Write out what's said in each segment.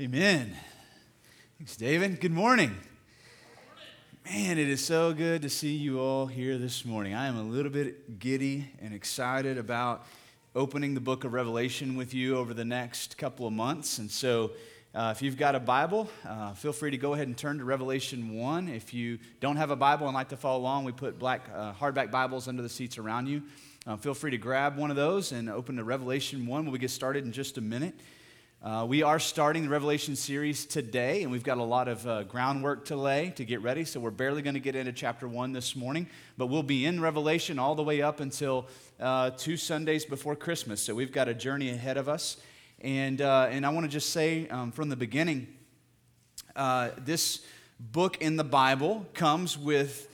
Amen. Thanks, David. Good morning. Man, it is so good to see you all here this morning. I am a little bit giddy and excited about opening the book of Revelation with you over the next couple of months. And so, uh, if you've got a Bible, uh, feel free to go ahead and turn to Revelation 1. If you don't have a Bible and like to follow along, we put black uh, hardback Bibles under the seats around you. Uh, feel free to grab one of those and open to Revelation 1 when we get started in just a minute. Uh, we are starting the Revelation series today, and we've got a lot of uh, groundwork to lay to get ready. So we're barely going to get into chapter one this morning, but we'll be in Revelation all the way up until uh, two Sundays before Christmas. So we've got a journey ahead of us. And, uh, and I want to just say um, from the beginning uh, this book in the Bible comes with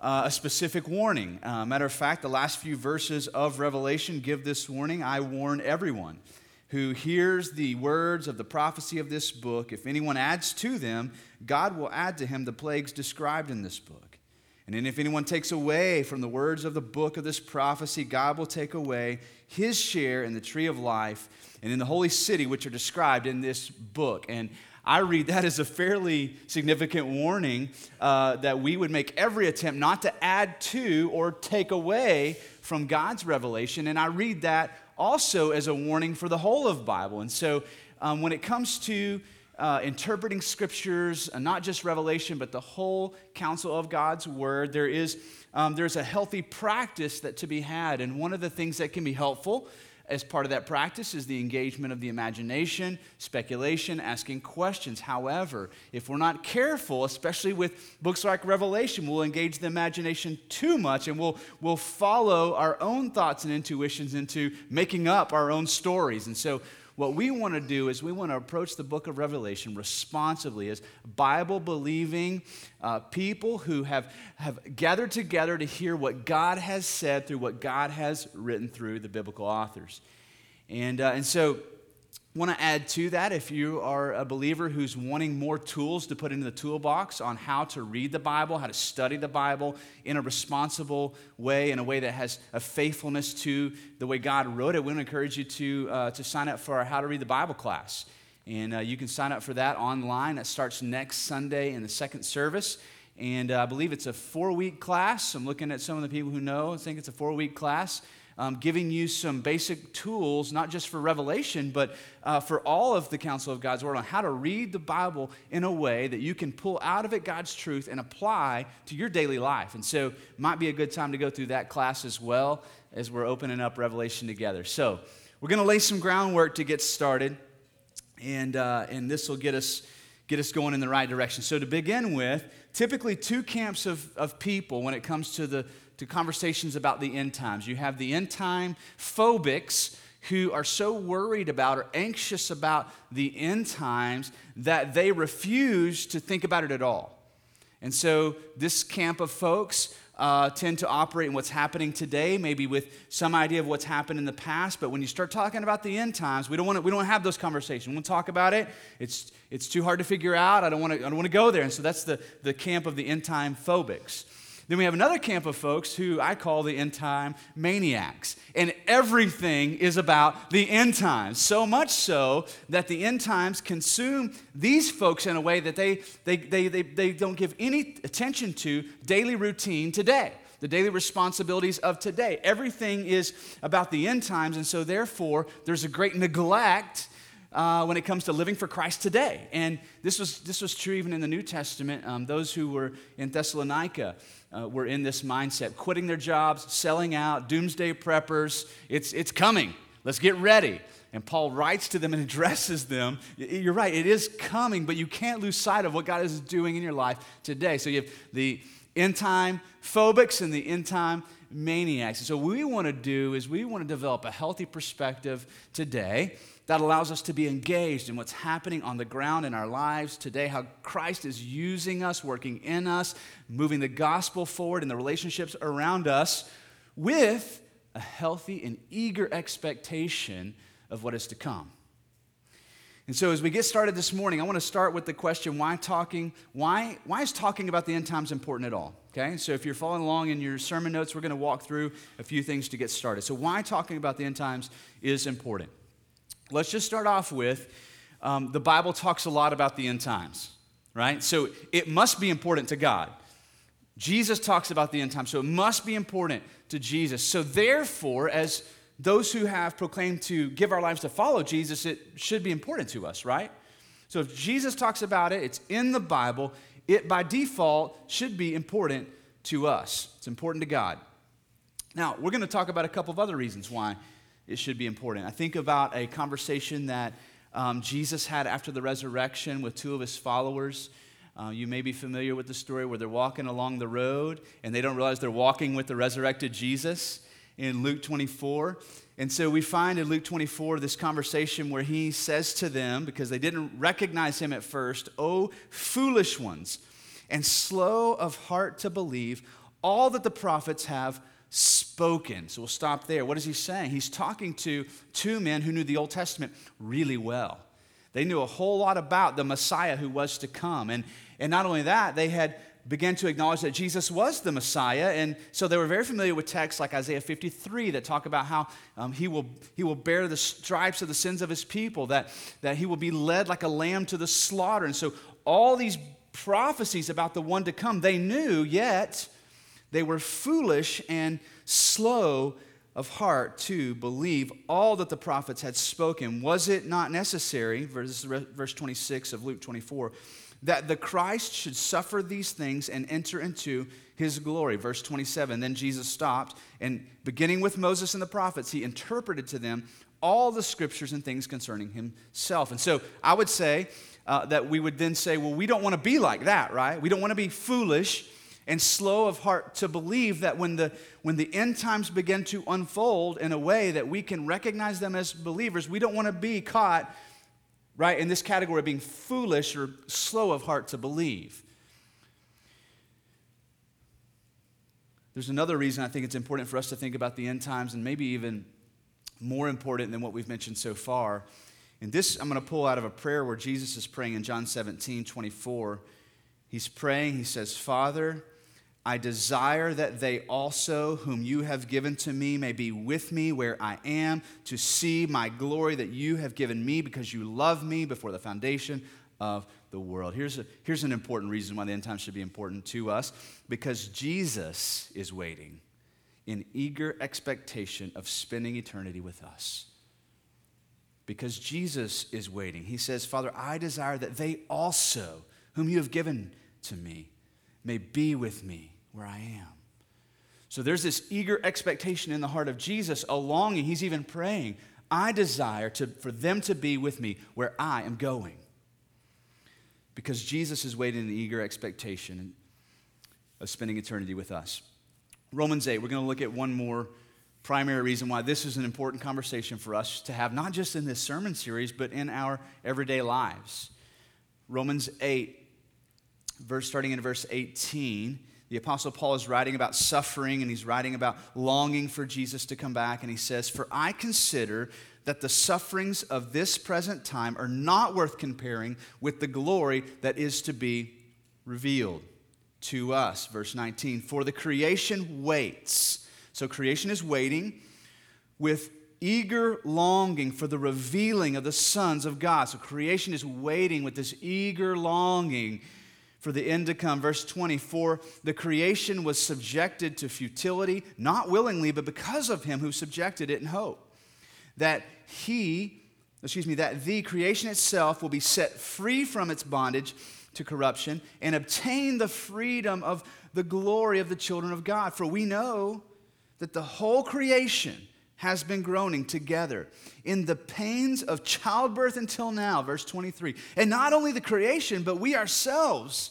uh, a specific warning. matter of fact, the last few verses of Revelation give this warning I warn everyone who hears the words of the prophecy of this book, if anyone adds to them, God will add to him the plagues described in this book. And then if anyone takes away from the words of the book of this prophecy, God will take away his share in the tree of life and in the holy city, which are described in this book. And I read that as a fairly significant warning uh, that we would make every attempt not to add to or take away from God's revelation. And I read that also as a warning for the whole of Bible. And so um, when it comes to uh, interpreting scriptures, uh, not just Revelation, but the whole counsel of God's word, there is um, there's a healthy practice that to be had. And one of the things that can be helpful as part of that practice is the engagement of the imagination, speculation, asking questions. However, if we're not careful, especially with books like Revelation, we'll engage the imagination too much and we'll, we'll follow our own thoughts and intuitions into making up our own stories. And so what we want to do is we want to approach the book of Revelation responsibly as Bible believing uh, people who have, have gathered together to hear what God has said through what God has written through the biblical authors. And, uh, and so, want to add to that if you are a believer who's wanting more tools to put into the toolbox on how to read the Bible, how to study the Bible in a responsible way, in a way that has a faithfulness to the way God wrote it, we want to encourage you to, uh, to sign up for our How to Read the Bible class. And uh, you can sign up for that online. That starts next Sunday in the second service. And uh, I believe it's a four week class. I'm looking at some of the people who know, I think it's a four week class um, giving you some basic tools, not just for Revelation, but uh, for all of the counsel of God's Word on how to read the Bible in a way that you can pull out of it God's truth and apply to your daily life. And so, might be a good time to go through that class as well as we're opening up Revelation together. So, we're going to lay some groundwork to get started, and, uh, and this will get us get us going in the right direction. So, to begin with, typically two camps of, of people when it comes to the to conversations about the end times. You have the end time phobics who are so worried about or anxious about the end times that they refuse to think about it at all. And so, this camp of folks uh, tend to operate in what's happening today, maybe with some idea of what's happened in the past. But when you start talking about the end times, we don't want to, we don't have those conversations. We won't talk about it. It's, it's too hard to figure out. I don't want to, I don't want to go there. And so that's the, the camp of the end time phobics. Then we have another camp of folks who I call the end time maniacs. And everything is about the end times. So much so that the end times consume these folks in a way that they, they, they, they, they don't give any attention to daily routine today the daily responsibilities of today. Everything is about the end times, and so therefore, there's a great neglect uh, when it comes to living for Christ today. And this was, this was true even in the New Testament. Um, those who were in Thessalonica, uh, were in this mindset, quitting their jobs, selling out, doomsday preppers. It's, it's coming. Let's get ready. And Paul writes to them and addresses them. You're right, it is coming, but you can't lose sight of what God is doing in your life today. So you have the end time phobics and the end time maniacs. And so, what we want to do is we want to develop a healthy perspective today that allows us to be engaged in what's happening on the ground in our lives today, how Christ is using us, working in us, moving the gospel forward in the relationships around us with a healthy and eager expectation of what is to come. And so as we get started this morning, I want to start with the question why talking why why is talking about the end times important at all? Okay? So if you're following along in your sermon notes, we're going to walk through a few things to get started. So why talking about the end times is important. Let's just start off with um, the Bible talks a lot about the end times, right? So it must be important to God. Jesus talks about the end times, so it must be important to Jesus. So therefore, as those who have proclaimed to give our lives to follow Jesus, it should be important to us, right? So if Jesus talks about it, it's in the Bible, it by default should be important to us. It's important to God. Now, we're going to talk about a couple of other reasons why it should be important. I think about a conversation that um, Jesus had after the resurrection with two of his followers. Uh, you may be familiar with the story where they're walking along the road and they don't realize they're walking with the resurrected Jesus in Luke 24. And so we find in Luke 24 this conversation where he says to them, because they didn't recognize him at first, Oh, foolish ones, and slow of heart to believe all that the prophets have spoken. So we'll stop there. What is he saying? He's talking to two men who knew the Old Testament really well. They knew a whole lot about the Messiah who was to come. And, and not only that, they had began to acknowledge that Jesus was the Messiah. And so they were very familiar with texts like Isaiah 53 that talk about how um, he, will, he will bear the stripes of the sins of his people, that, that he will be led like a lamb to the slaughter. And so all these prophecies about the one to come, they knew, yet they were foolish and slow of heart to believe all that the prophets had spoken. Was it not necessary, verse, verse 26 of Luke 24, that the Christ should suffer these things and enter into his glory? Verse 27 Then Jesus stopped, and beginning with Moses and the prophets, he interpreted to them all the scriptures and things concerning himself. And so I would say uh, that we would then say, well, we don't want to be like that, right? We don't want to be foolish and slow of heart to believe that when the, when the end times begin to unfold in a way that we can recognize them as believers, we don't want to be caught, right, in this category of being foolish or slow of heart to believe. There's another reason I think it's important for us to think about the end times, and maybe even more important than what we've mentioned so far. And this I'm going to pull out of a prayer where Jesus is praying in John 17 24. He's praying, he says, Father, I desire that they also, whom you have given to me, may be with me where I am, to see my glory that you have given me because you love me before the foundation of the world. Here's, a, here's an important reason why the end times should be important to us because Jesus is waiting in eager expectation of spending eternity with us. Because Jesus is waiting. He says, Father, I desire that they also, whom you have given to me, may be with me where I am. So there's this eager expectation in the heart of Jesus, a longing. He's even praying, I desire to, for them to be with me where I am going. Because Jesus is waiting in eager expectation of spending eternity with us. Romans 8, we're going to look at one more primary reason why this is an important conversation for us to have, not just in this sermon series, but in our everyday lives. Romans 8, verse starting in verse 18 the Apostle Paul is writing about suffering and he's writing about longing for Jesus to come back. And he says, For I consider that the sufferings of this present time are not worth comparing with the glory that is to be revealed to us. Verse 19, For the creation waits. So creation is waiting with eager longing for the revealing of the sons of God. So creation is waiting with this eager longing for the end to come. Verse 24 the creation was subjected to futility, not willingly, but because of him who subjected it in hope. That he, excuse me, that the creation itself will be set free from its bondage to corruption and obtain the freedom of the glory of the children of God. For we know that the whole creation has been groaning together in the pains of childbirth until now, verse 23. And not only the creation, but we ourselves,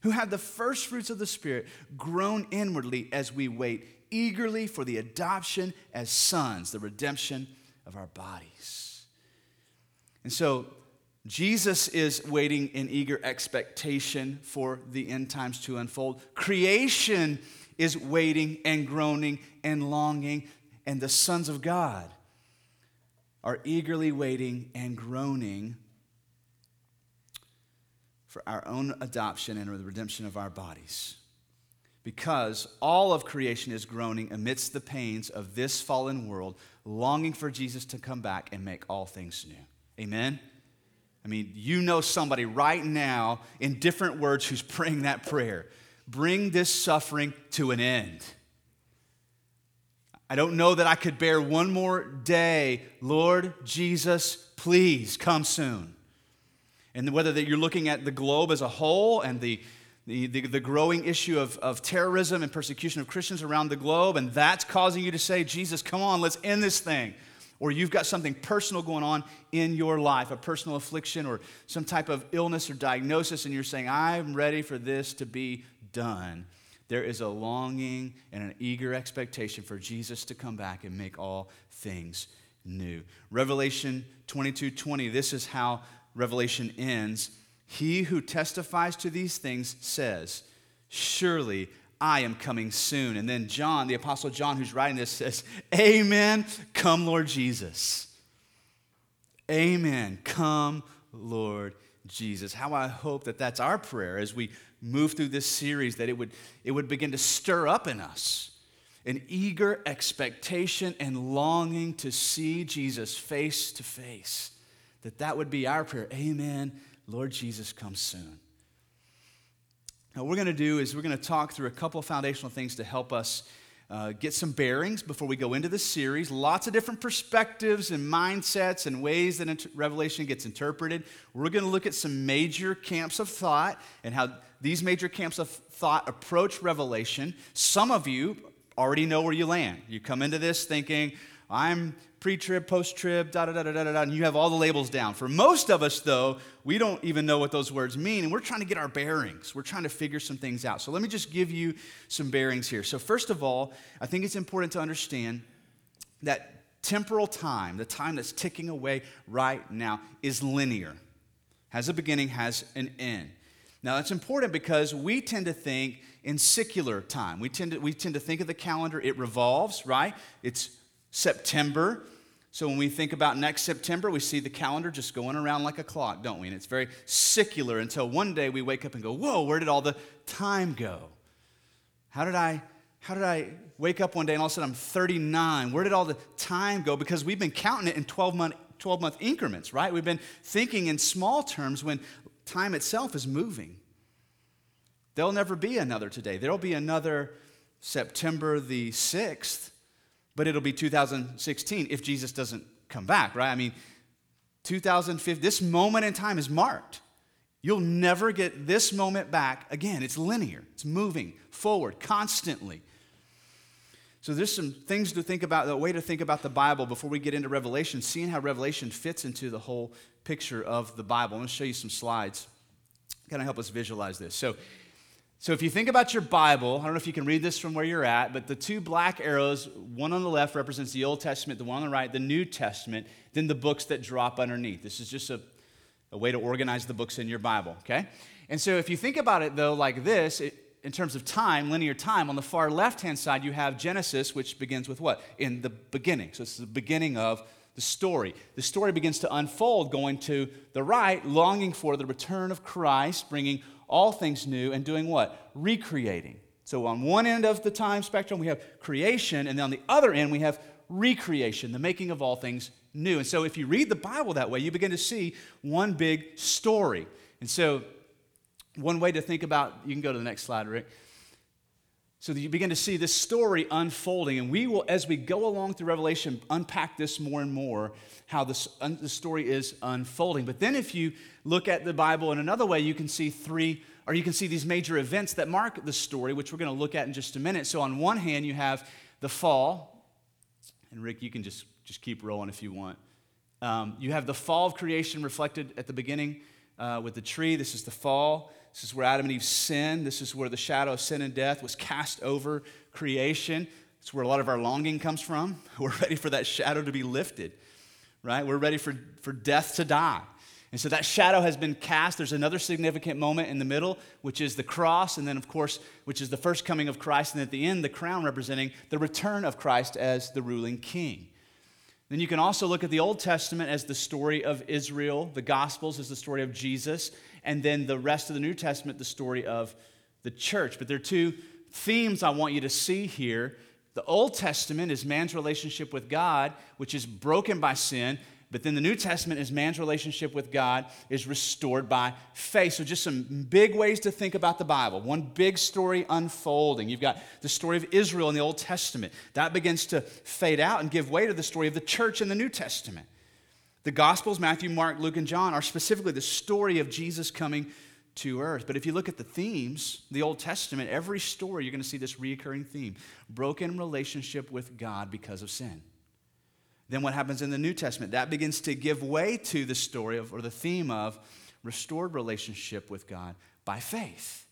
who have the first fruits of the Spirit, groan inwardly as we wait eagerly for the adoption as sons, the redemption of our bodies. And so, Jesus is waiting in eager expectation for the end times to unfold. Creation is waiting and groaning and longing and the sons of God are eagerly waiting and groaning for our own adoption and the redemption of our bodies. Because all of creation is groaning amidst the pains of this fallen world, longing for Jesus to come back and make all things new. Amen? I mean, you know somebody right now in different words who's praying that prayer. Bring this suffering to an end. I don't know that I could bear one more day. Lord Jesus, please come soon. And whether that you're looking at the globe as a whole and the, the, the, the, growing issue of, of terrorism and persecution of Christians around the globe, and that's causing you to say, Jesus, come on, let's end this thing. Or you've got something personal going on in your life, a personal affliction or some type of illness or diagnosis, and you're saying, I'm ready for this to be done there is a longing and an eager expectation for Jesus to come back and make all things new. Revelation 22 20, this is how Revelation ends. He who testifies to these things says, Surely I am coming soon. And then John, the Apostle John, who's writing this, says, Amen. Come, Lord Jesus. Amen. Come, Lord Jesus. How I hope that that's our prayer as we move through this series that it would, it would begin to stir up in us an eager expectation and longing to see Jesus face to face. That that would be our prayer. Amen. Lord Jesus, come soon. Now, what we're going to do is we're going to talk through a couple foundational things to help us uh, get some bearings before we go into the series. Lots of different perspectives and mindsets and ways that Revelation gets interpreted. We're going to look at some major camps of thought and how these major camps of thought approach Revelation. Some of you already know where you land. You come into this thinking, I'm pre trib, post trib, da da da da da da, and you have all the labels down. For most of us, though, we don't even know what those words mean, and we're trying to get our bearings. We're trying to figure some things out. So let me just give you some bearings here. So, first of all, I think it's important to understand that temporal time, the time that's ticking away right now, is linear, has a beginning, has an end. Now, that's important because we tend to think in secular time. We tend to, we tend to think of the calendar, it revolves, right? It's September. So when we think about next September, we see the calendar just going around like a clock, don't we? And it's very secular until one day we wake up and go, Whoa, where did all the time go? How did I how did I wake up one day and all of a sudden I'm 39? Where did all the time go? Because we've been counting it in 12 month 12 month increments, right? We've been thinking in small terms when time itself is moving. There'll never be another today. There'll be another September the 6th, but it'll be 2016 if Jesus doesn't come back, right? I mean, 2015, this moment in time is marked. You'll never get this moment back again. It's linear, it's moving forward constantly. So there's some things to think about, a way to think about the Bible before we get into Revelation, seeing how Revelation fits into the whole picture of the Bible. I'm going to show you some slides, kind of help us visualize this. So, so if you think about your Bible, I don't know if you can read this from where you're at, but the two black arrows, one on the left represents the Old Testament, the one on the right, the New Testament, then the books that drop underneath. This is just a, a way to organize the books in your Bible, okay? And so if you think about it though like this, it, in terms of time, linear time, on the far left hand side, you have Genesis, which begins with what? In the beginning. So it's the beginning of the story. The story begins to unfold, going to the right, longing for the return of Christ, bringing all things new, and doing what? Recreating. So on one end of the time spectrum, we have creation, and then on the other end, we have recreation, the making of all things new. And so if you read the Bible that way, you begin to see one big story. And so one way to think about, you can go to the next slide, Rick. So that you begin to see this story unfolding, and we will, as we go along through Revelation, unpack this more and more how this, the story is unfolding. But then, if you look at the Bible in another way, you can see three, or you can see these major events that mark the story, which we're going to look at in just a minute. So, on one hand, you have the fall, and Rick, you can just, just keep rolling if you want. Um, you have the fall of creation reflected at the beginning uh, with the tree. This is the fall. This is where Adam and Eve sinned. This is where the shadow of sin and death was cast over creation. It's where a lot of our longing comes from. We're ready for that shadow to be lifted, right? We're ready for, for death to die. And so that shadow has been cast. There's another significant moment in the middle, which is the cross, and then, of course, which is the first coming of Christ, and at the end, the crown representing the return of Christ as the ruling king. Then you can also look at the Old Testament as the story of Israel, the Gospels as the story of Jesus, and then the rest of the New Testament, the story of the church. But there are two themes I want you to see here. The Old Testament is man's relationship with God, which is broken by sin, But then the New Testament is man's relationship with God is restored by faith. So, just some big ways to think about the Bible. One big story unfolding. You've got the story of Israel in the Old Testament. That begins to fade out and give way to the story of the church in the New Testament. The Gospels, Matthew, Mark, Luke, and John, are specifically the story of Jesus coming to earth. But if you look at the themes, the Old Testament, every story, you're going to see this recurring theme broken relationship with God because of sin. Then what happens in the New Testament? That begins to give way to the story of, or the theme of restored relationship with God by faith.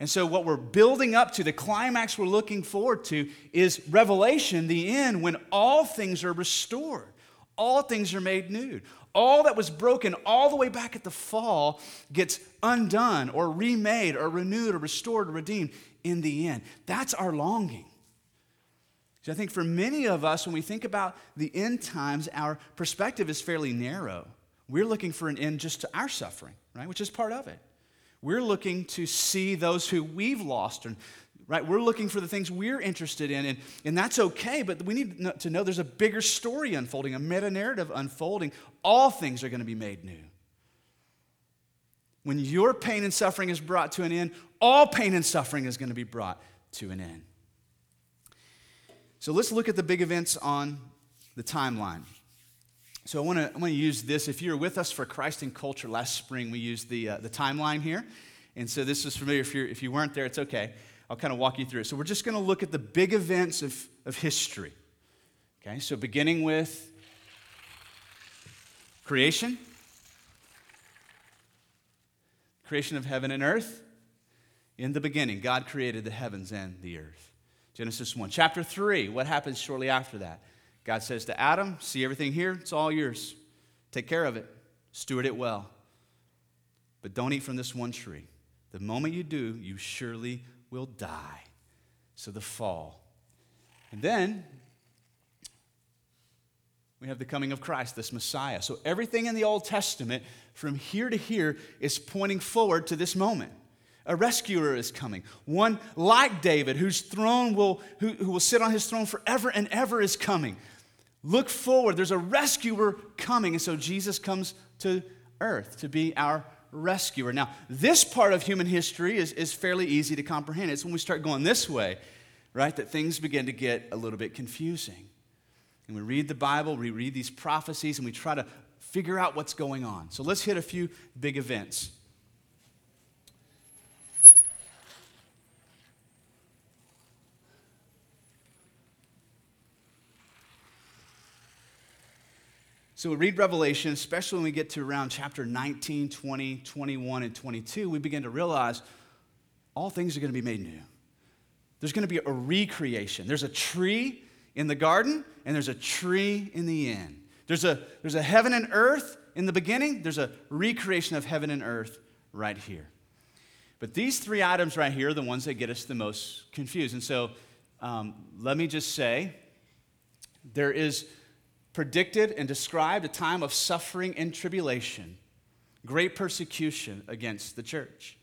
And so, what we're building up to, the climax we're looking forward to, is Revelation, the end, when all things are restored, all things are made new. All that was broken all the way back at the fall gets undone or remade or renewed or restored or redeemed in the end. That's our longing. So I think for many of us, when we think about the end times, our perspective is fairly narrow. We're looking for an end just to our suffering, right? Which is part of it. We're looking to see those who we've lost, and right? We're looking for the things we're interested in, and, and that's okay, but we need to know there's a bigger story unfolding, a meta narrative unfolding. All things are going to be made new. When your pain and suffering is brought to an end, all pain and suffering is going to be brought to an end. So let's look at the big events on the timeline. So I want to I want to use this. If you're with us for Christ in Culture last spring, we used the uh, the timeline here, and so this is familiar. If you if you weren't there, it's okay. I'll kind of walk you through it. So we're just going to look at the big events of of history. Okay, so beginning with creation, creation of heaven and earth. In the beginning, God created the heavens and the earth. Genesis 1. Chapter 3, what happens shortly after that? God says to Adam, See everything here? It's all yours. Take care of it, steward it well. But don't eat from this one tree. The moment you do, you surely will die. So the fall. And then we have the coming of Christ, this Messiah. So everything in the Old Testament, from here to here, is pointing forward to this moment. A rescuer is coming. One like David, whose throne will, who, who will sit on his throne forever and ever, is coming. Look forward. There's a rescuer coming. And so Jesus comes to earth to be our rescuer. Now, this part of human history is, is fairly easy to comprehend. It's when we start going this way, right, that things begin to get a little bit confusing. And we read the Bible, we read these prophecies, and we try to figure out what's going on. So let's hit a few big events. So we read Revelation, especially when we get to around chapter 19, 20, 21, and 22, we begin to realize all things are going to be made new. There's going to be a recreation. There's a tree in the garden, and there's a tree in the end. There's a, there's a heaven and earth in the beginning, there's a recreation of heaven and earth right here. But these three items right here are the ones that get us the most confused. And so um, let me just say there is predicted and described a time of suffering and tribulation, great persecution against the church.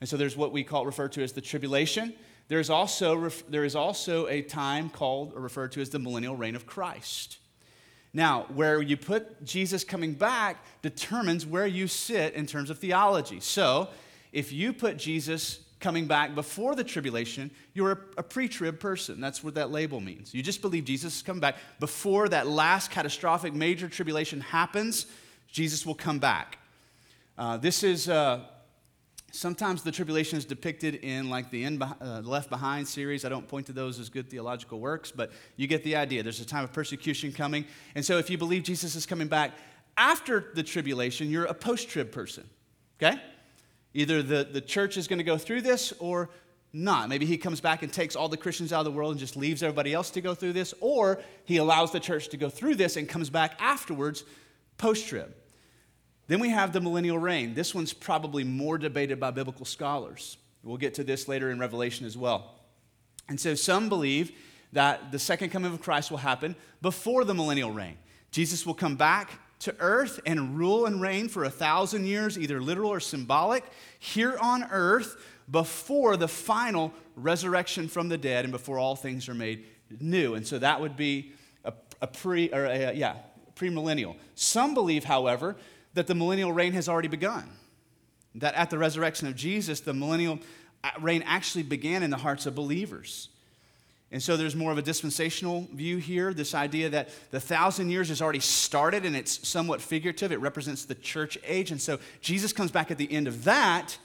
And so there's what we call referred to as the tribulation. There's also, there is also a time called or referred to as the millennial reign of Christ. Now, where you put Jesus coming back determines where you sit in terms of theology. So, if you put Jesus coming back before the tribulation, you're a, a pre trib person. That's what that label means. You just believe Jesus is coming back. Before that last catastrophic major tribulation happens, Jesus will come back. Uh, this is. Uh, sometimes the tribulation is depicted in like the in, uh, left behind series i don't point to those as good theological works but you get the idea there's a time of persecution coming and so if you believe jesus is coming back after the tribulation you're a post-trib person okay Either the, the church is going to go through this or not. Maybe he comes back and takes all the Christians out of the world and just leaves everybody else to go through this, or he allows the church to go through this and comes back afterwards, post trib. Then we have the millennial reign. This one's probably more debated by biblical scholars. We'll get to this later in Revelation as well. And so some believe that the second coming of Christ will happen before the millennial reign. Jesus will come back to earth and rule and reign for a thousand years, either literal or symbolic, here on earth before the final resurrection from the dead and before all things are made new. And so that would be a, a pre, or a, yeah, premillennial. Some believe, however, that the millennial reign has already begun. That at the resurrection of Jesus, the millennial uh, reign actually began in the hearts of believers. And so there's more of a dispensational view here this idea that the thousand years has already started and it's somewhat figurative. It represents the church age. And so Jesus comes back at the end of that,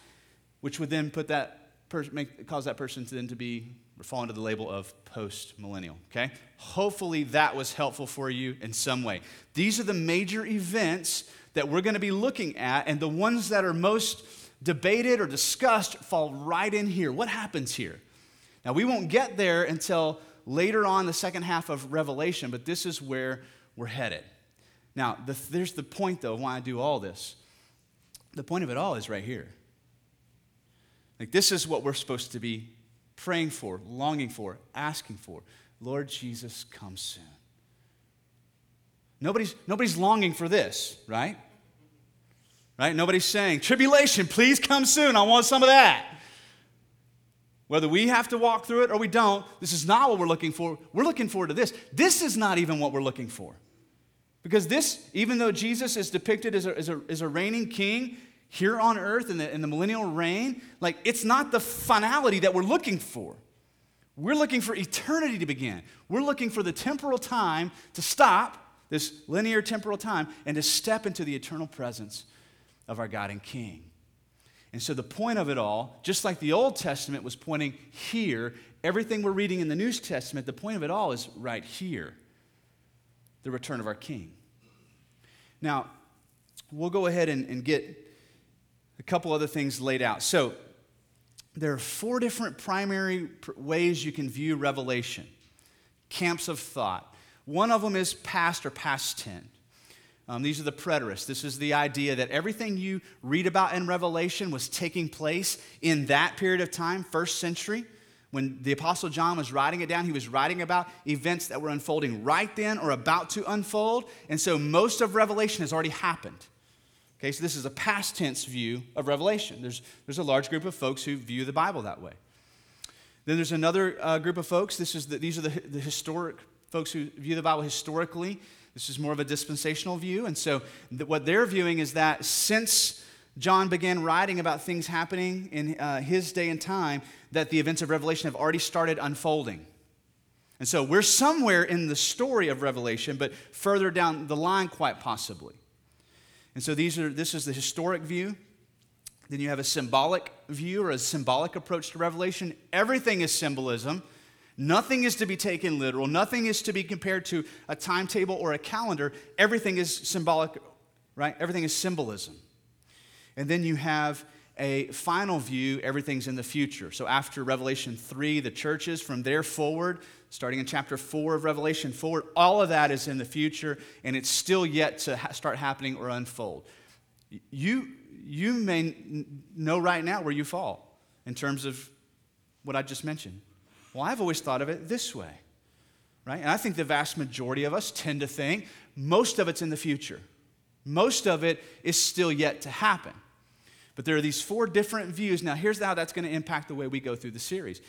which would then put that make, cause that person to then to be fall into the label of post millennial. Okay? Hopefully that was helpful for you in some way. These are the major events that we're going to be looking at, and the ones that are most debated or discussed fall right in here. What happens here? Now, we won't get there until later on the second half of Revelation, but this is where we're headed. Now, the, there's the point, though, why I do all this. The point of it all is right here. Like, this is what we're supposed to be praying for, longing for, asking for. Lord Jesus, come soon. Nobody's, nobody's longing for this, right? Right? Nobody's saying, Tribulation, please come soon. I want some of that. Whether we have to walk through it or we don't, this is not what we're looking for. We're looking forward to this. This is not even what we're looking for. Because this, even though Jesus is depicted as a, as a, as a reigning king here on earth in the, in the millennial reign, like it's not the finality that we're looking for. We're looking for eternity to begin. We're looking for the temporal time to stop, this linear temporal time, and to step into the eternal presence of our God and King. And so, the point of it all, just like the Old Testament was pointing here, everything we're reading in the New Testament, the point of it all is right here the return of our King. Now, we'll go ahead and, and get a couple other things laid out. So, there are four different primary ways you can view Revelation camps of thought. One of them is past or past tense. Um, these are the preterists. This is the idea that everything you read about in Revelation was taking place in that period of time, first century. When the Apostle John was writing it down, he was writing about events that were unfolding right then or about to unfold. And so most of Revelation has already happened. Okay, so this is a past tense view of Revelation. There's, there's a large group of folks who view the Bible that way. Then there's another uh, group of folks. This is the, these are the, the historic folks who view the Bible historically. This is more of a dispensational view. And so, th- what they're viewing is that since John began writing about things happening in uh, his day and time, that the events of Revelation have already started unfolding. And so, we're somewhere in the story of Revelation, but further down the line, quite possibly. And so, these are, this is the historic view. Then you have a symbolic view or a symbolic approach to Revelation. Everything is symbolism. Nothing is to be taken literal. Nothing is to be compared to a timetable or a calendar. Everything is symbolic, right? Everything is symbolism. And then you have a final view, everything's in the future. So after Revelation 3, the churches, from there forward, starting in chapter 4 of Revelation forward, all of that is in the future and it's still yet to ha- start happening or unfold. You, you may know right now where you fall in terms of what I just mentioned. Well, I've always thought of it this way, right? And I think the vast majority of us tend to think most of it's in the future, most of it is still yet to happen. But there are these four different views. Now, here's how that's going to impact the way we go through the series.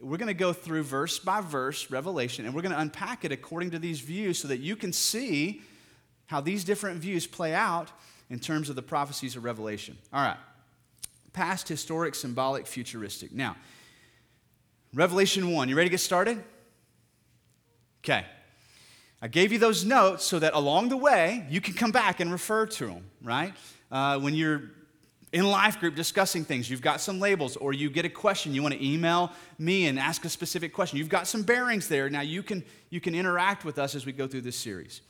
We're going to go through verse by verse, Revelation, and we're going to unpack it according to these views so that you can see how these different views play out in terms of the prophecies of Revelation. All right. Past, historic, symbolic, futuristic. Now, Revelation 1. You ready to get started? Okay. I gave you those notes so that along the way you can come back and refer to them, right? Uh, when you're in life group discussing things, you've got some labels, or you get a question, you want to email me and ask a specific question. You've got some bearings there. Now you can, you can interact with us as we go through this series.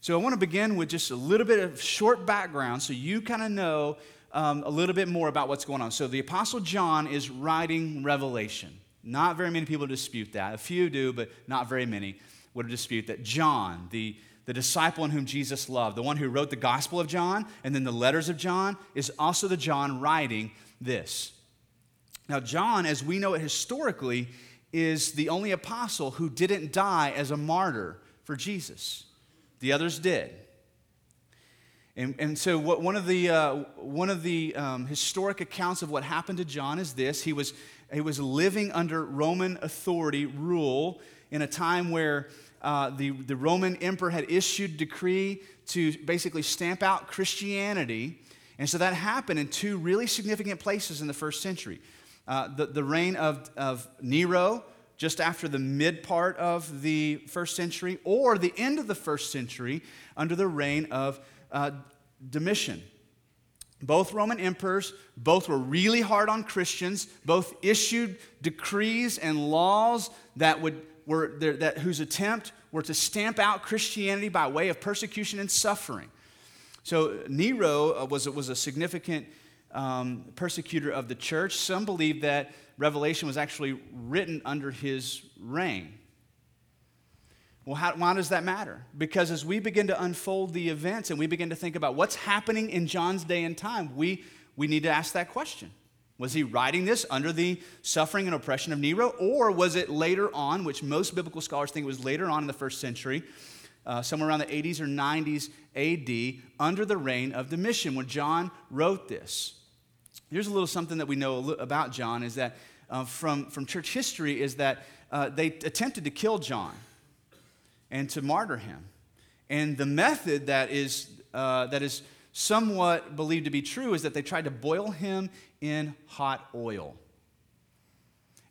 So I want to begin with just a little bit of short background so you kind of know um, a little bit more about what's going on. So the Apostle John is writing Revelation. Not very many people dispute that. A few do, but not very many would dispute that John, the, the disciple in whom Jesus loved, the one who wrote the Gospel of John and then the letters of John, is also the John writing this. Now, John, as we know it historically, is the only apostle who didn't die as a martyr for Jesus. The others did. And, and so, what, one of the, uh, one of the um, historic accounts of what happened to John is this he was, he was living under Roman authority, rule, in a time where uh, the, the Roman emperor had issued decree to basically stamp out Christianity. And so that happened in two really significant places in the first century. Uh, the, the reign of, of Nero, just after the mid part of the first century, or the end of the first century under the reign of uh, Domitian. Both Roman emperors, both were really hard on Christians, both issued decrees and laws that would, were, that, whose attempt were to stamp out Christianity by way of persecution and suffering. So Nero uh, was, was a significant um, persecutor of the church. Some believe that Revelation was actually written under his reign. Well, how, why does that matter? Because as we begin to unfold the events and we begin to think about what's happening in John's day and time, we, we need to ask that question. Was he writing this under the suffering and oppression of Nero, or was it later on, which most biblical scholars think it was later on in the first century, uh, somewhere around the 80s or 90s AD, under the reign of Domitian, when John wrote this? Here's a little something that we know about John is that uh, from, from church history is that uh, they attempted to kill John and to martyr him. And the method that is, uh, that is somewhat believed to be true is that they tried to boil him in hot oil.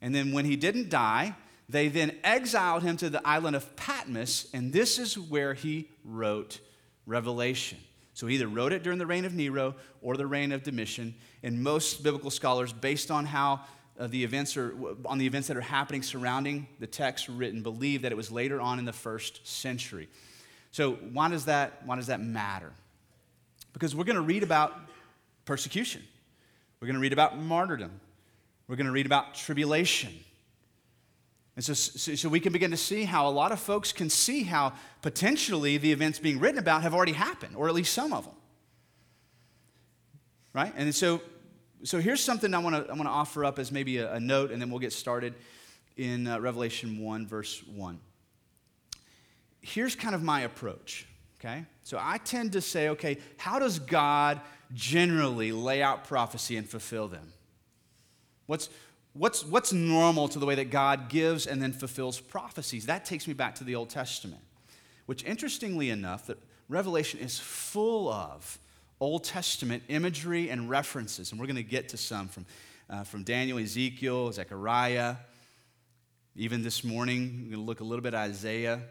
And then when he didn't die, they then exiled him to the island of Patmos, and this is where he wrote Revelation. So he either wrote it during the reign of Nero or the reign of Domitian. And most biblical scholars, based on how uh, the events are on the events that are happening surrounding the text written believe that it was later on in the first century. So why does that why does that matter? Because we're going to read about persecution. We're going to read about martyrdom. We're going to read about tribulation. And so, so, so we can begin to see how a lot of folks can see how potentially the events being written about have already happened or at least some of them. Right? And so so here's something I want to I want to offer up as maybe a, a, note, and then we'll get started in uh, Revelation 1, verse 1. Here's kind of my approach, okay? So I tend to say, okay, how does God generally lay out prophecy and fulfill them? What's, what's, what's normal to the way that God gives and then fulfills prophecies? That takes me back to the Old Testament, which interestingly enough, that Revelation is full of Old Testament imagery and references, and we're going to get to some from, uh, from Daniel, Ezekiel, Zechariah. Even this morning, we're going to look a little bit at Isaiah.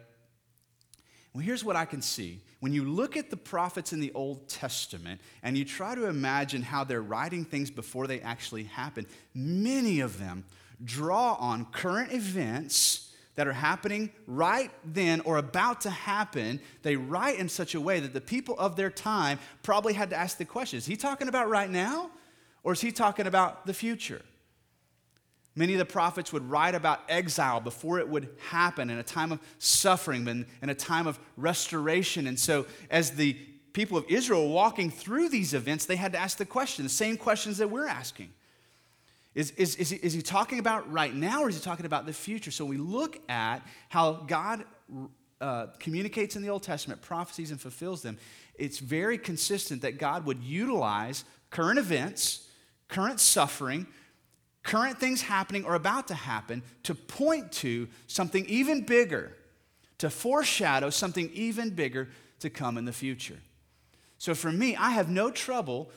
Well, here's what I can see. When you look at the prophets in the Old Testament and you try to imagine how they're writing things before they actually happen, many of them draw on current events that are happening right then or about to happen, they write in such a way that the people of their time probably had to ask the question is he talking about right now or is he talking about the future? Many of the prophets would write about exile before it would happen in a time of suffering and in a time of restoration. And so, as the people of Israel walking through these events, they had to ask the question, the same questions that we're asking. Is, is, is, he, is he talking about right now or is he talking about the future? So we look at how God uh, communicates in the Old Testament prophecies and fulfills them. It's very consistent that God would utilize current events, current suffering, current things happening or about to happen to point to something even bigger, to foreshadow something even bigger to come in the future. So for me, I have no trouble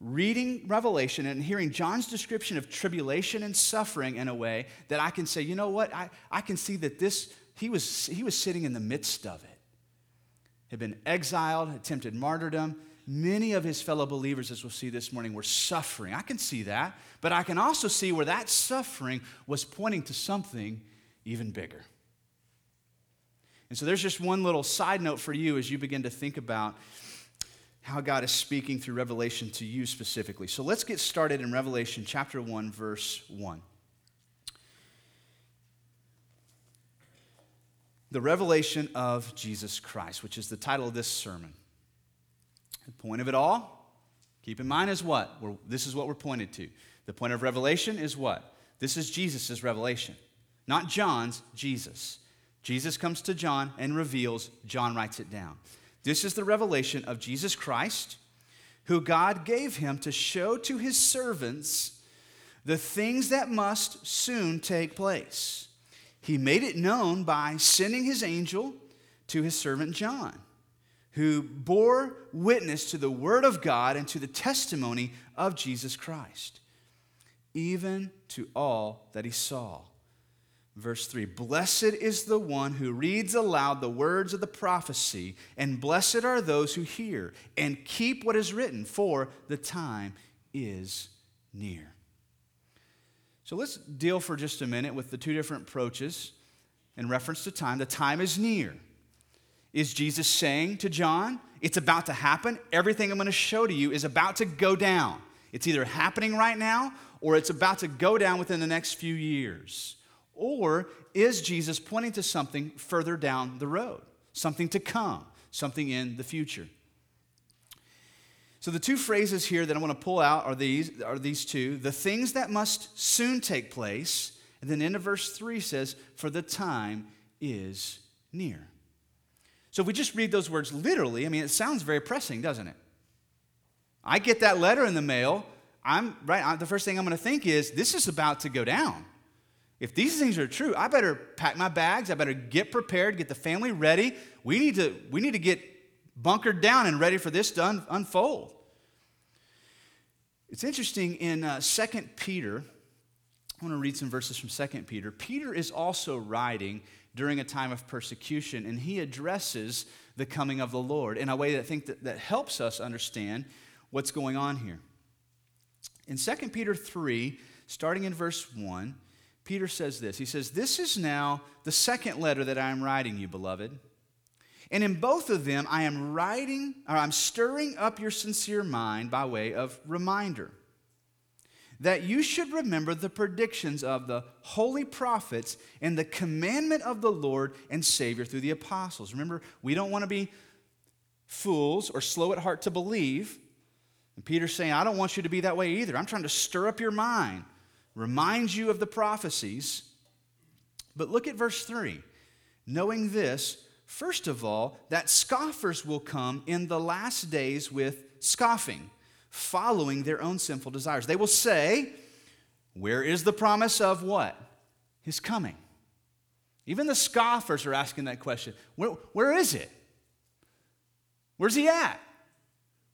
reading Revelation and hearing John's description of tribulation and suffering in a way that I can say, you know what? I, I can see that this, he was, he was sitting in the midst of it. Had been exiled, attempted martyrdom. Many of his fellow believers, as we'll see this morning, were suffering. I can see that, but I can also see where that suffering was pointing to something even bigger. And so there's just one little side note for you as you begin to think about how God is speaking through Revelation to you specifically. So let's get started in Revelation chapter 1, verse 1. The revelation of Jesus Christ, which is the title of this sermon. The point of it all, keep in mind, is what? We're, this is what we're pointed to. The point of revelation is what? This is Jesus' revelation, not John's, Jesus. Jesus comes to John and reveals, John writes it down. This is the revelation of Jesus Christ, who God gave him to show to his servants the things that must soon take place. he made it known by sending his angel to his servant John, who bore witness to the word of God and to the testimony of Jesus Christ, even to all that he saw. Verse 3 Blessed is the one who reads aloud the words of the prophecy, and blessed are those who hear and keep what is written, for the time is near. So let's deal for just a minute with the two different approaches in reference to time. The time is near. Is Jesus saying to John, It's about to happen? Everything I'm going to show to you is about to go down. It's either happening right now or it's about to go down within the next few years. Or is Jesus pointing to something further down the road, something to come, something in the future? So the two phrases here that I want to pull out are these, are these two the things that must soon take place, and then into verse 3 says, For the time is near. So if we just read those words literally, I mean, it sounds very pressing, doesn't it? I get that letter in the mail. I'm right. The first thing I'm going to think is, this is about to go down. If these things are true, I better pack my bags. I better get prepared, get the family ready. We need to, we need to get bunkered down and ready for this to un- unfold. It's interesting in uh, 2 Peter, I want to read some verses from 2 Peter. Peter is also writing during a time of persecution, and he addresses the coming of the Lord in a way that I think that, that helps us understand what's going on here. In 2 Peter 3, starting in verse 1, Peter says this He says, This is now the second letter that I am writing you, beloved. And in both of them, I am writing, or I'm stirring up your sincere mind by way of reminder that you should remember the predictions of the holy prophets and the commandment of the Lord and Savior through the apostles. Remember, we don't want to be fools or slow at heart to believe. And Peter's saying, I don't want you to be that way either. I'm trying to stir up your mind reminds you of the prophecies. But look at verse 3. Knowing this, first of all, that scoffers will come in the last days with scoffing, following their own sinful desires. They will say, Where is the promise of what? His coming. Even the scoffers are asking that question where, where is it? Where's he at?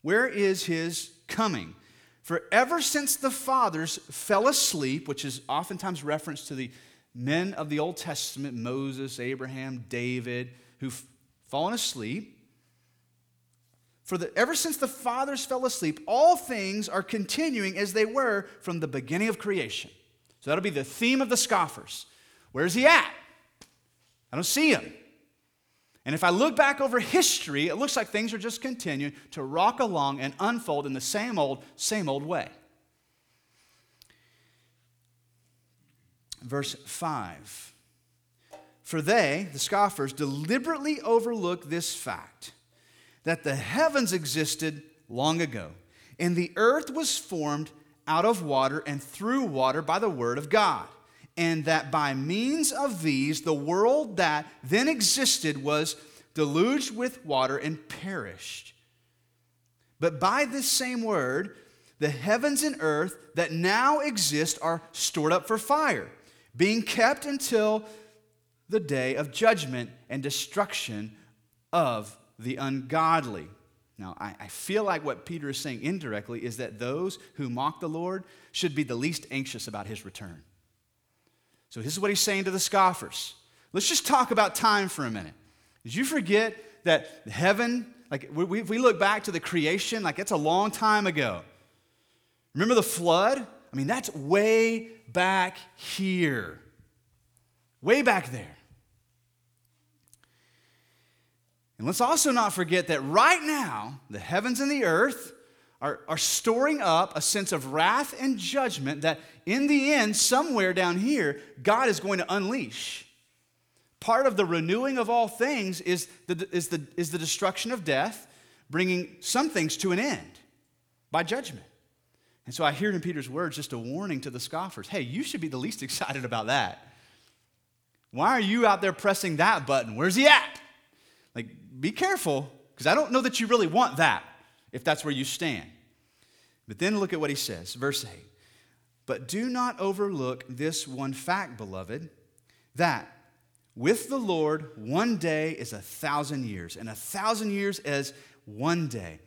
Where is his coming? For ever since the fathers fell asleep, which is oftentimes reference to the men of the Old Testament, Moses, Abraham, David, who've fallen asleep, for the, ever since the fathers fell asleep, all things are continuing as they were from the beginning of creation. So that'll be the theme of the scoffers. Where's he at? I don't see him. And if I look back over history, it looks like things are just continuing to rock along and unfold in the same old, same old way. Verse 5 For they, the scoffers, deliberately overlook this fact that the heavens existed long ago, and the earth was formed out of water and through water by the word of God and that by means of these, the world that then existed was deluged with water and perished. But by this same word, the heavens and earth that now exist are stored up for fire, being kept until the day of judgment and destruction of the ungodly. Now, I, I, feel like what Peter is saying indirectly is that those who mock the Lord should be the least anxious about his return. So this is what he's saying to the scoffers. Let's just talk about time for a minute. Did you forget that heaven, like we, we look back to the creation, like it's a long time ago. Remember the flood? I mean, that's way back here, way back there. And let's also not forget that right now, the heavens and the earth are, are storing up a sense of wrath and judgment that in the end, somewhere down here, God is going to unleash. Part of the renewing of all things is the, is the, is the destruction of death, bringing some things to an end by judgment. And so I hear in Peter's words just a warning to the scoffers hey, you should be the least excited about that. Why are you out there pressing that button? Where's he at? Like, be careful, because I don't know that you really want that if that's where you stand. But then look at what he says, verse 8. But do not overlook this one fact, beloved, that With the Lord, one day is a thousand years, and a thousand years as one day.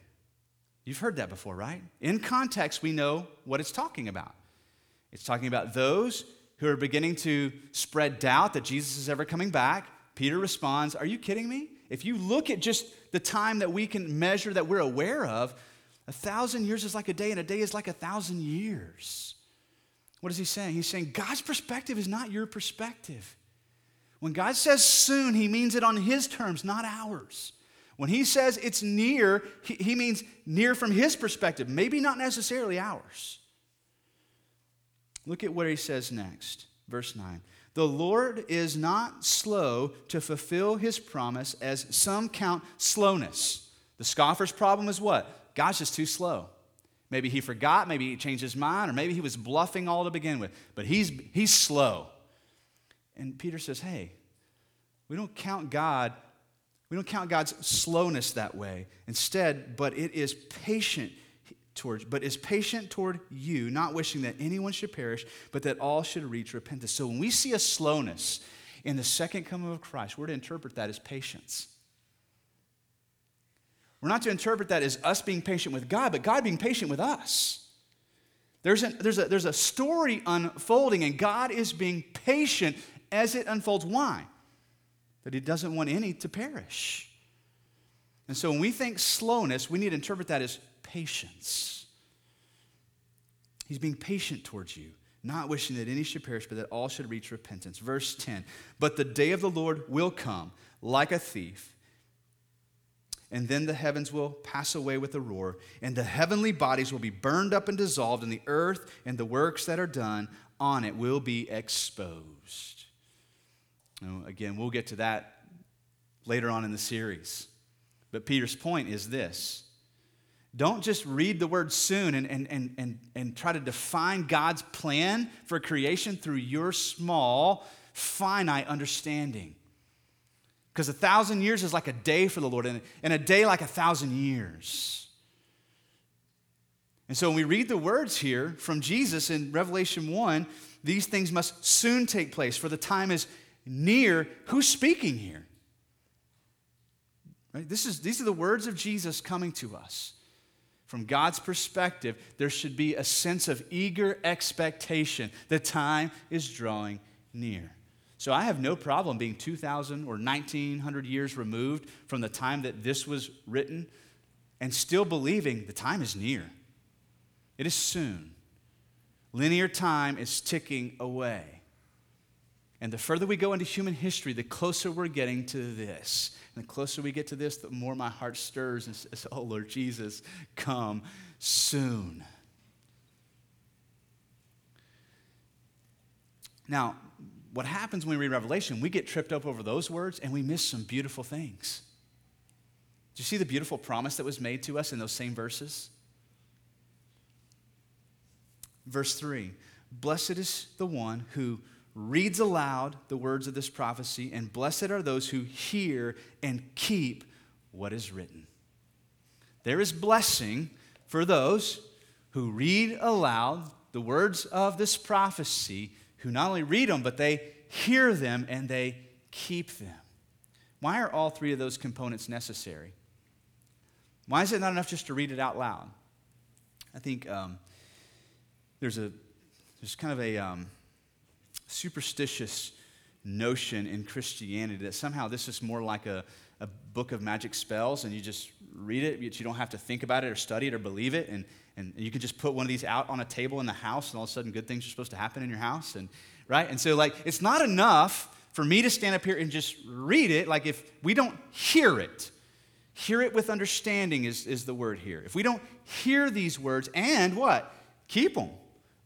You've heard that before, right? In context, we know what it's talking about. It's talking about those who are beginning to spread doubt that Jesus is ever coming back. Peter responds, Are you kidding me? If you look at just the time that we can measure that we're aware of, a thousand years is like a day, and a day is like a thousand years. What is he saying? He's saying God's perspective is not your perspective. When God says soon, he means it on his terms, not ours. When he says it's near, he, he means near from his perspective, maybe not necessarily ours. Look at what he says next, verse 9. The Lord is not slow to fulfill his promise, as some count slowness. The scoffer's problem is what? God's just too slow. Maybe he forgot, maybe he changed his mind, or maybe he was bluffing all to begin with. But he's, he's slow. And Peter says, hey, we don't count God, we don't count God's slowness that way. Instead, but it is patient towards, but is patient toward you, not wishing that anyone should perish, but that all should reach repentance. So when we see a slowness in the second coming of Christ, we're to interpret that as patience. We're not to interpret that as us being patient with God, but God being patient with us. There's a, there's a, there's a story unfolding, and God is being patient as it unfolds. Why? That He doesn't want any to perish. And so when we think slowness, we need to interpret that as patience. He's being patient towards you, not wishing that any should perish, but that all should reach repentance. Verse 10 But the day of the Lord will come like a thief. And then the heavens will pass away with a roar, and the heavenly bodies will be burned up and dissolved, and the earth and the works that are done on it will be exposed. again, we'll get to that later on in the series. But Peter's point is this don't just read the word soon and, and, and, and, and try to define God's plan for creation through your small, finite understanding. Because a thousand years is like a day for the Lord, and, a day like a thousand years. And so when we read the words here from Jesus in Revelation 1, these things must soon take place, for the time is near. Who's speaking here? Right? This is, these are the words of Jesus coming to us. From God's perspective, there should be a sense of eager expectation. The time is drawing near. So I have no problem being 2,000 or 1,900 years removed from the time that this was written and still believing the time is near. It is soon. Linear time is ticking away. And the further we go into human history, the closer we're getting to this. And the closer we get to this, the more my heart stirs and says, Oh, Lord Jesus, come soon. Now, what happens when we read Revelation, we get tripped up over those words and we miss some beautiful things. Do you see the beautiful promise that was made to us in those same verses? Verse 3 Blessed is the one who reads aloud the words of this prophecy, and blessed are those who hear and keep what is written. There is blessing for those who read aloud the words of this prophecy, who not only read them, but they hear them and they keep them. Why are all three of those components necessary? Why is it not enough just to read it out loud? I think um, there's a there's kind of a um, superstitious notion in Christianity that somehow this is more like a, a book of magic spells and you just read it, but you don't have to think about it or study it or believe it. And, and you can just put one of these out on a table in the house and all of a sudden good things are supposed to happen in your house. And, right? And so, like, it's not enough for me to stand up here and just read it. Like, if we don't hear it, hear it with understanding is, is the word here. If we don't hear these words and what? Keep them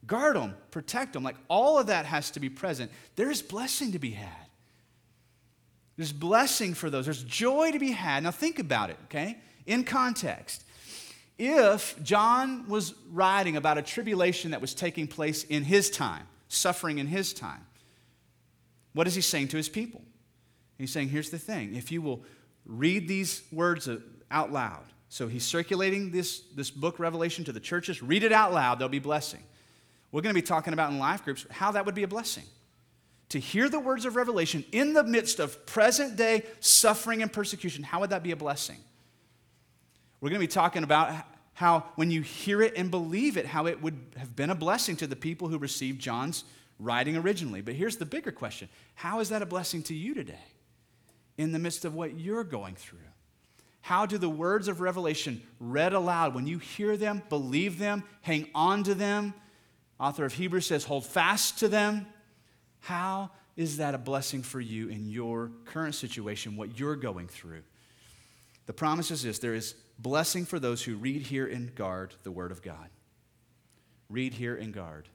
guard them, protect them. Like all of that has to be present. There's blessing to be had. There's blessing for those. There's joy to be had. Now think about it, okay? In context. If John was writing about a tribulation that was taking place in his time, suffering in his time, what is he saying to his people? He's saying, here's the thing if you will read these words out loud, so he's circulating this, this book, Revelation, to the churches, read it out loud, there'll be blessing. We're going to be talking about in life groups how that would be a blessing. to hear the words of revelation in the midst of present day suffering and persecution, how would that be a blessing? We're going to be talking about how, when you hear it and believe it, how it would have been a blessing to the people who received John's writing originally. But here's the bigger question How is that a blessing to you today in the midst of what you're going through? How do the words of revelation read aloud, when you hear them, believe them, hang on to them? Author of Hebrews says, hold fast to them. How is that a blessing for you in your current situation, what you're going through? The promise is this there is blessing for those who read, hear, and guard the Word of God. Read, hear, and guard.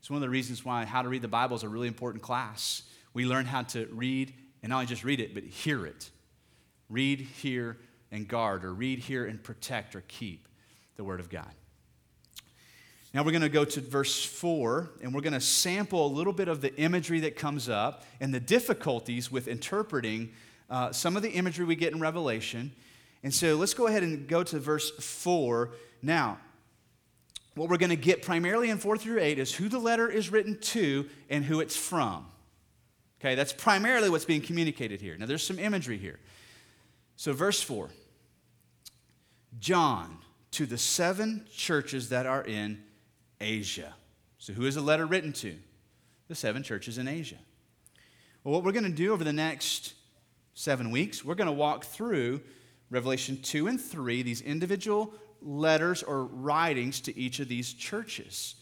It's one of the reasons why how to read the Bible is a really important class. We learn how to read, and not only just read it, but hear it. Read, hear, and guard, or read, hear, and protect, or keep the Word of God. Now we're going to go to verse 4, and we're going to sample a little bit of the imagery that comes up and the difficulties with interpreting uh, some of the imagery we get in Revelation. And so let's go ahead and go to verse 4. Now, what we're going to get primarily in 4 through 8 is who the letter is written to and who it's from. Okay, that's primarily what's being communicated here. Now, there's some imagery here. So, verse 4 John, to the seven churches that are in Asia. So, who is the letter written to? The seven churches in Asia. Well, what we're going to do over the next seven weeks, we're going to walk through Revelation 2 and 3, these individual letters or writings to each of these churches.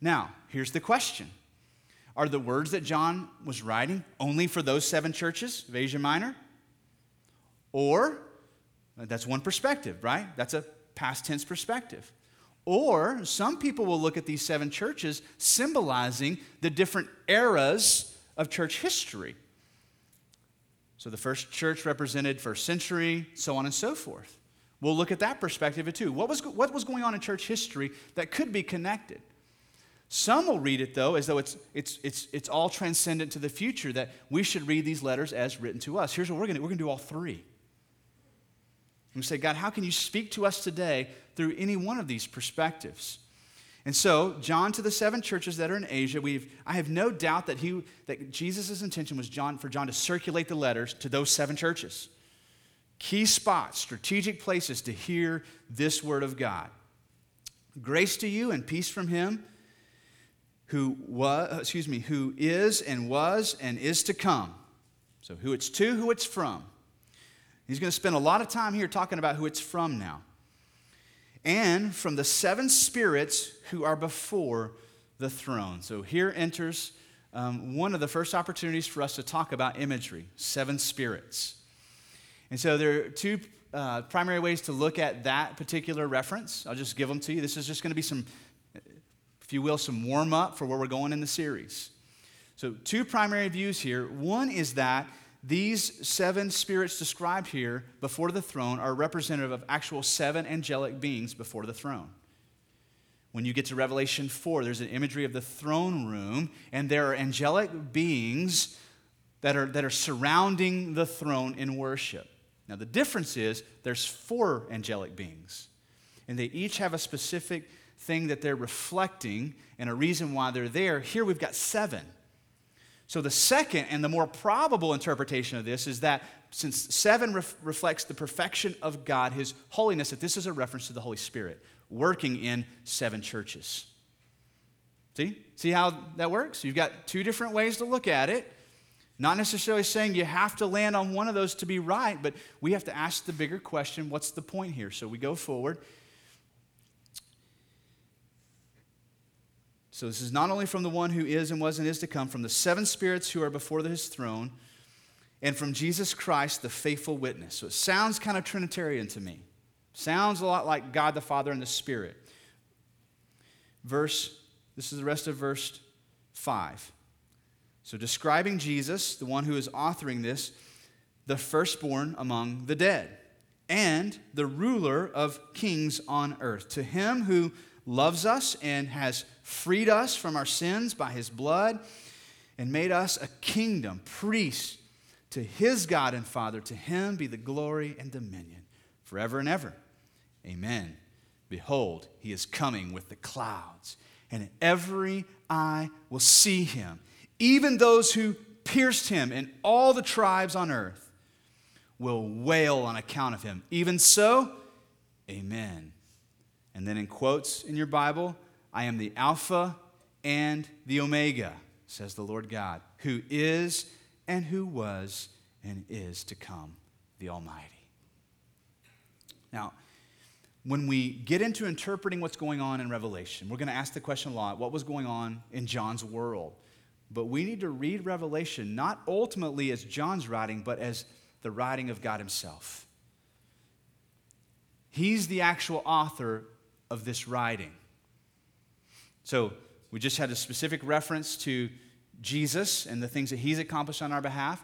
Now, here's the question Are the words that John was writing only for those seven churches of Asia Minor? Or, that's one perspective, right? That's a past tense perspective. Or some people will look at these seven churches symbolizing the different eras of church history. So the first church represented first century, so on and so forth. We'll look at that perspective too. What was, what was going on in church history that could be connected? Some will read it, though, as though it's, it's, it's, it's all transcendent to the future, that we should read these letters as written to us. Here's what we're going to do we're going to do all three. And we say, God, how can you speak to us today through any one of these perspectives? And so, John to the seven churches that are in Asia, we've, I have no doubt that, he, that Jesus' intention was John, for John to circulate the letters to those seven churches. Key spots, strategic places to hear this word of God. Grace to you and peace from him who was, excuse me, who is and was and is to come. So who it's to, who it's from. He's going to spend a lot of time here talking about who it's from now. And from the seven spirits who are before the throne. So here enters um, one of the first opportunities for us to talk about imagery seven spirits. And so there are two uh, primary ways to look at that particular reference. I'll just give them to you. This is just going to be some, if you will, some warm up for where we're going in the series. So, two primary views here. One is that these seven spirits described here before the throne are representative of actual seven angelic beings before the throne. When you get to Revelation 4, there's an imagery of the throne room, and there are angelic beings that are, that are surrounding the throne in worship. Now, the difference is there's four angelic beings, and they each have a specific thing that they're reflecting and a reason why they're there. Here we've got seven. So, the second and the more probable interpretation of this is that since seven ref- reflects the perfection of God, his holiness, that this is a reference to the Holy Spirit working in seven churches. See? See how that works? You've got two different ways to look at it. Not necessarily saying you have to land on one of those to be right, but we have to ask the bigger question what's the point here? So we go forward So this is not only from the one who is and was and is to come, from the seven spirits who are before his throne, and from Jesus Christ, the faithful witness. So it sounds kind of Trinitarian to me. Sounds a lot like God the Father and the Spirit. Verse, this is the rest of verse 5. So describing Jesus, the one who is authoring this, the firstborn among the dead, and the ruler of kings on earth. To him who loves us and has freed us from our sins by his blood and made us a kingdom, priests to his God and Father. To him be the glory and dominion forever and ever. Amen. Behold, he is coming with the clouds, and every eye will see him, even those who pierced him, and all the tribes on earth will wail on account of him. Even so, amen. And then in quotes in your Bible, I am the Alpha and the Omega, says the Lord God, who is and who was and is to come, the Almighty. Now, when we get into interpreting what's going on in Revelation, we're going to ask the question a lot what was going on in John's world? But we need to read Revelation not ultimately as John's writing, but as the writing of God Himself. He's the actual author of this writing. So we just had a specific reference to Jesus and the things that He's accomplished on our behalf.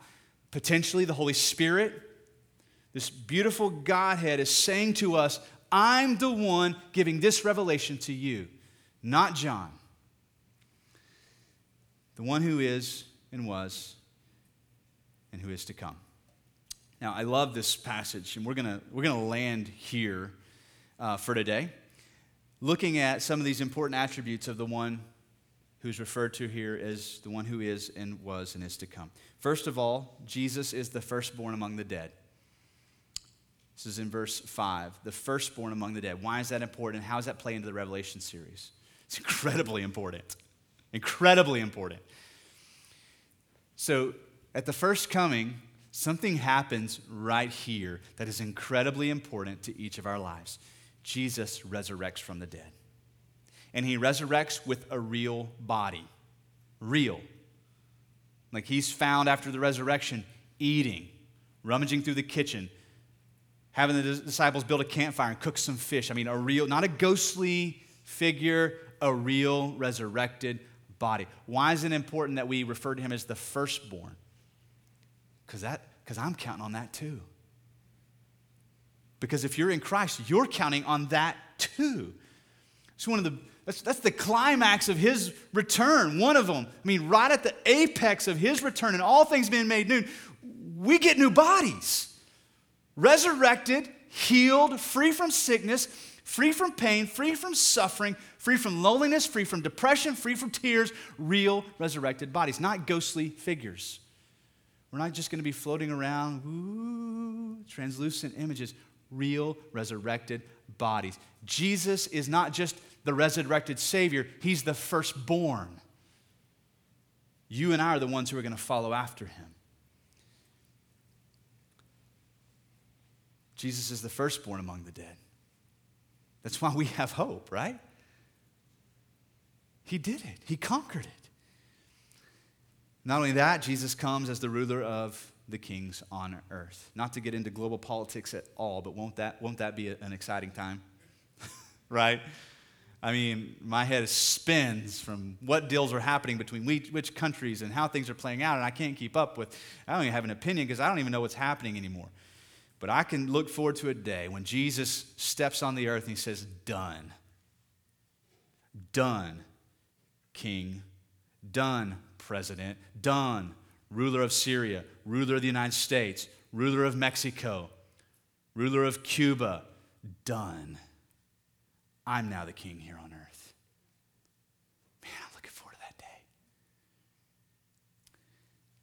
Potentially, the Holy Spirit, this beautiful Godhead, is saying to us, I'm the one giving this revelation to you, not John. The one who is and was and who is to come. Now, I love this passage, and we're going to we're to land here uh, for today, looking at some of these important attributes of the one who's referred to here as the one who is and was and is to come. First of all, Jesus is the firstborn among the dead. This is in verse 5, the firstborn among the dead. Why is that important? How does that play into the Revelation series? It's incredibly important. Incredibly important. So, at the first coming, something happens right here that is incredibly important to each of our lives. Jesus resurrects from the dead. And he resurrects with a real body. Real. Like he's found after the resurrection eating, rummaging through the kitchen, having the disciples build a campfire and cook some fish. I mean, a real, not a ghostly figure, a real resurrected body. Why is it important that we refer to him as the firstborn? Because that because I'm counting on that too. Because if you're in Christ, you're counting on that too. It's one of the that's, that's the climax of his return, one of them. I mean, right at the apex of his return and all things being made new, we get new bodies. Resurrected, healed, free from sickness, free from pain, free from suffering, free from loneliness, free from depression, free from tears, real resurrected bodies, not ghostly figures. We're not just going to be floating around, ooh, translucent images, real resurrected bodies. Jesus is not just the resurrected Savior, He's the firstborn. You and I are the ones who are going to follow after Him. Jesus is the firstborn among the dead. That's why we have hope, right? He did it, He conquered it. Not only that, Jesus comes as the ruler of the kings on earth. Not to get into global politics at all, but won't that, won't that be an exciting time? right? I mean, my head spins from what deals are happening between which countries and how things are playing out, and I can't keep up with. I don't even have an opinion because I don't even know what's happening anymore. But I can look forward to a day when Jesus steps on the earth and he says, Done. Done, King. Done, president, done, ruler of Syria, ruler of the United States, ruler of Mexico, ruler of Cuba, done. I'm now the king here on earth. Man, I'm looking forward to that day.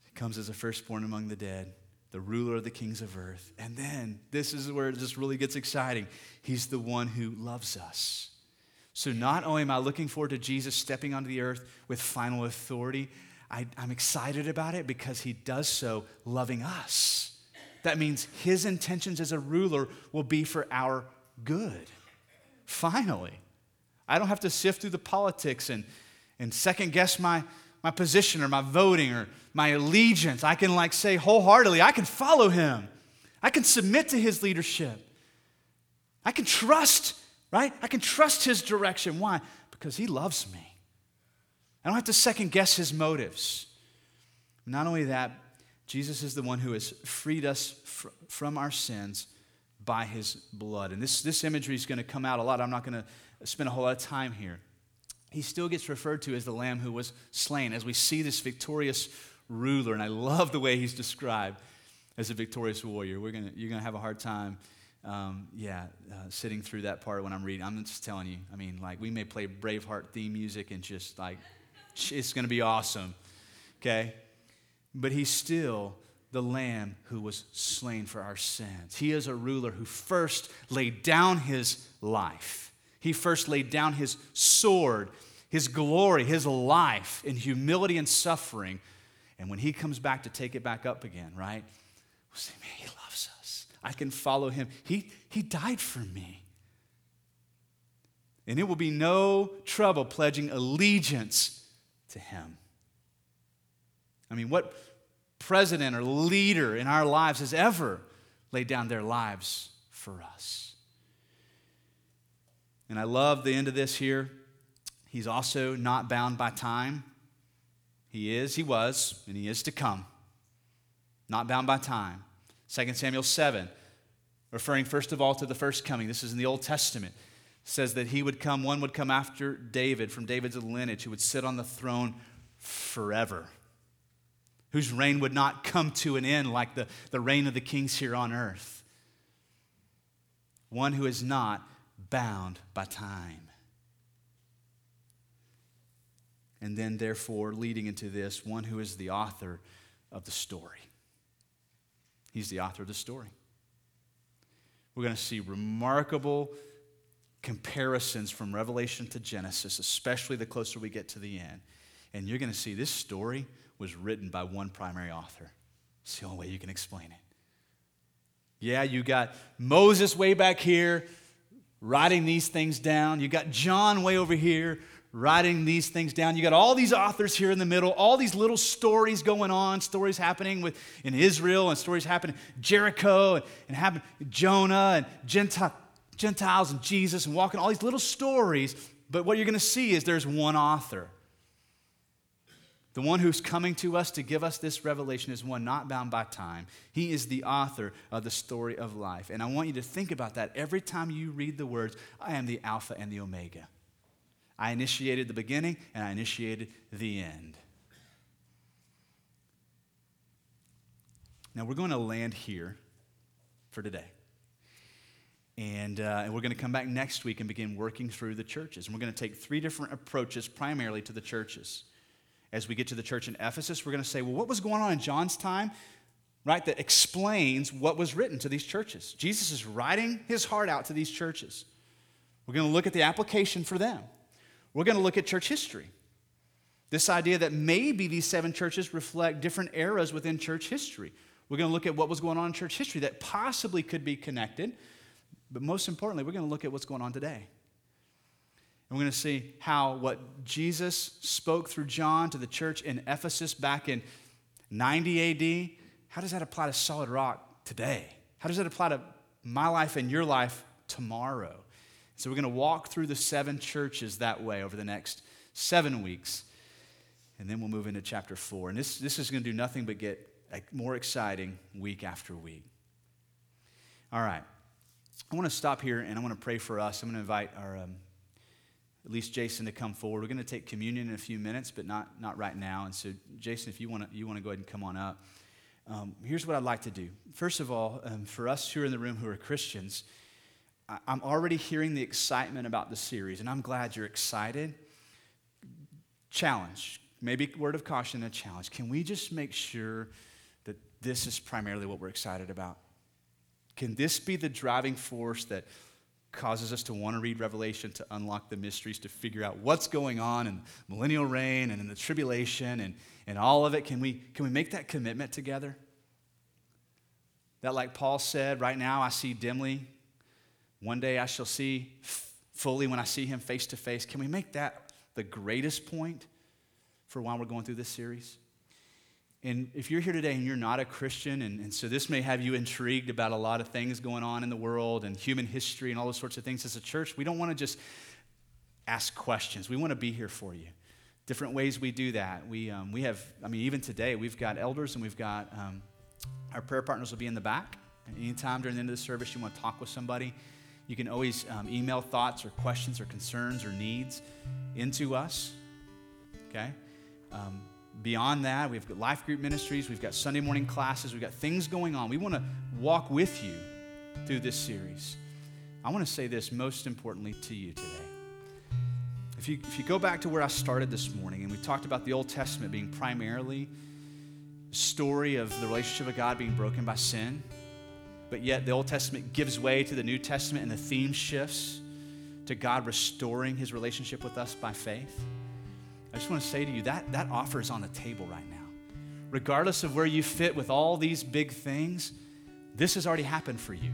He comes as a firstborn among the dead, the ruler of the kings of earth. And then, this is where it just really gets exciting. He's the one who loves us. So, not only am I looking forward to Jesus stepping onto the earth with final authority, I, am excited about it because he does so loving us. That means his intentions as a ruler will be for our good. Finally, I don't have to sift through the politics and, and second guess my, my position or my voting or my allegiance. I can, like, say wholeheartedly, I can follow him. I can submit to his leadership. I can trust, right? I can trust his direction. Why? Because he loves me. I don't have to second guess his motives. Not only that, Jesus is the one who has freed us fr- from our sins by his blood. And this, this imagery is going to come out a lot. I'm not going to spend a whole lot of time here. He still gets referred to as the lamb who was slain as we see this victorious ruler. And I love the way he's described as a victorious warrior. We're gonna, you're going to have a hard time, um, yeah, uh, sitting through that part when I'm reading. I'm just telling you. I mean, like, we may play Braveheart theme music and just like, it's going to be awesome. okay? But he's still the Lamb who was slain for our sins. He is a ruler who first laid down his life. He first laid down his sword, his glory, his life in humility and suffering. And when he comes back to take it back up again, right? We'll say, man, he loves us. I can follow him. He, he died for me. And it will be no trouble pledging allegiance to him. I mean, what president or leader in our lives has ever laid down their lives for us? And I love the end of this here. He's also not bound by time. He is, he was, and he is to come. Not bound by time. 2 Samuel 7, referring first of all to the first coming. This is in the Old Testament. Says that he would come, one would come after David from David's lineage, who would sit on the throne forever whose reign would not come to an end like the, the reign of the kings here on earth. One who is not bound by time. And then, therefore, leading into this, one who is the author of the story. He's the author of the story. We're going to see remarkable comparisons from Revelation to Genesis, especially the closer we get to the end. And you're going to see this story was written by one primary author. It's the only way you can explain it. Yeah, you got Moses way back here writing these things down. You got John way over here writing these things down. You got all these authors here in the middle, all these little stories going on, stories happening with, in Israel and stories happening Jericho and, and Jonah and Gentile, Gentiles and Jesus and walking, all these little stories. But what you're going to see is there's one author. The one who's coming to us to give us this revelation is one not bound by time. He is the author of the story of life. And I want you to think about that every time you read the words, I am the Alpha and the Omega. I initiated the beginning and I initiated the end. Now we're going to land here for today. And, uh, and we're going to come back next week and begin working through the churches. And we're going to take three different approaches primarily to the churches as we get to the church in Ephesus, we're going to say, well, what was going on in John's time, right, that explains what was written to these churches? Jesus is writing his heart out to these churches. We're going to look at the application for them. We're going to look at church history. This idea that maybe these seven churches reflect different eras within church history. We're going to look at what was going on in church history that possibly could be connected. But most importantly, we're going to look at what's going on today. And we're going to see how what Jesus spoke through John to the church in Ephesus back in 90 AD, how does that apply to solid rock today? How does that apply to my life and your life tomorrow? So we're going to walk through the seven churches that way over the next seven weeks. And then we'll move into chapter four. And this, this is going to do nothing but get more exciting week after week. All right. I want to stop here and I want to pray for us. I'm going to invite our um, at least Jason to come forward. We're going to take communion in a few minutes, but not, not right now. And so, Jason, if you want to, you want to go ahead and come on up. Um, here's what I'd like to do. First of all, um, for us who are in the room who are Christians, I, I'm already hearing the excitement about the series, and I'm glad you're excited. Challenge, maybe word of caution, a challenge. Can we just make sure that this is primarily what we're excited about? Can this be the driving force that causes us to want to read Revelation to unlock the mysteries, to figure out what's going on in millennial reign and in the tribulation and, and all of it. Can we, can we make that commitment together? That, like Paul said, right now I see dimly. One day I shall see fully when I see him face to face. Can we make that the greatest point for why we're going through this series? And if you're here today and you're not a Christian, and, and, so this may have you intrigued about a lot of things going on in the world and human history and all those sorts of things as a church, we don't want to just ask questions. We want to be here for you. Different ways we do that. We, um, we have, I mean, even today, we've got elders and we've got um, our prayer partners will be in the back. anytime during the end of the service you want to talk with somebody, you can always um, email thoughts or questions or concerns or needs into us. Okay? Um, beyond that, we've got life group ministries, we've got Sunday morning classes, we've got things going on. We want to walk with you through this series. I want to say this most importantly to you today. if you, if you go back to where I started this morning, and we talked about the Old Testament being primarily a story of the relationship of God being broken by sin, but yet the Old Testament gives way to the New Testament and the theme shifts to God restoring his relationship with us by faith. I just want to say to you that that offer is on the table right now. Regardless of where you fit with all these big things, this has already happened for you.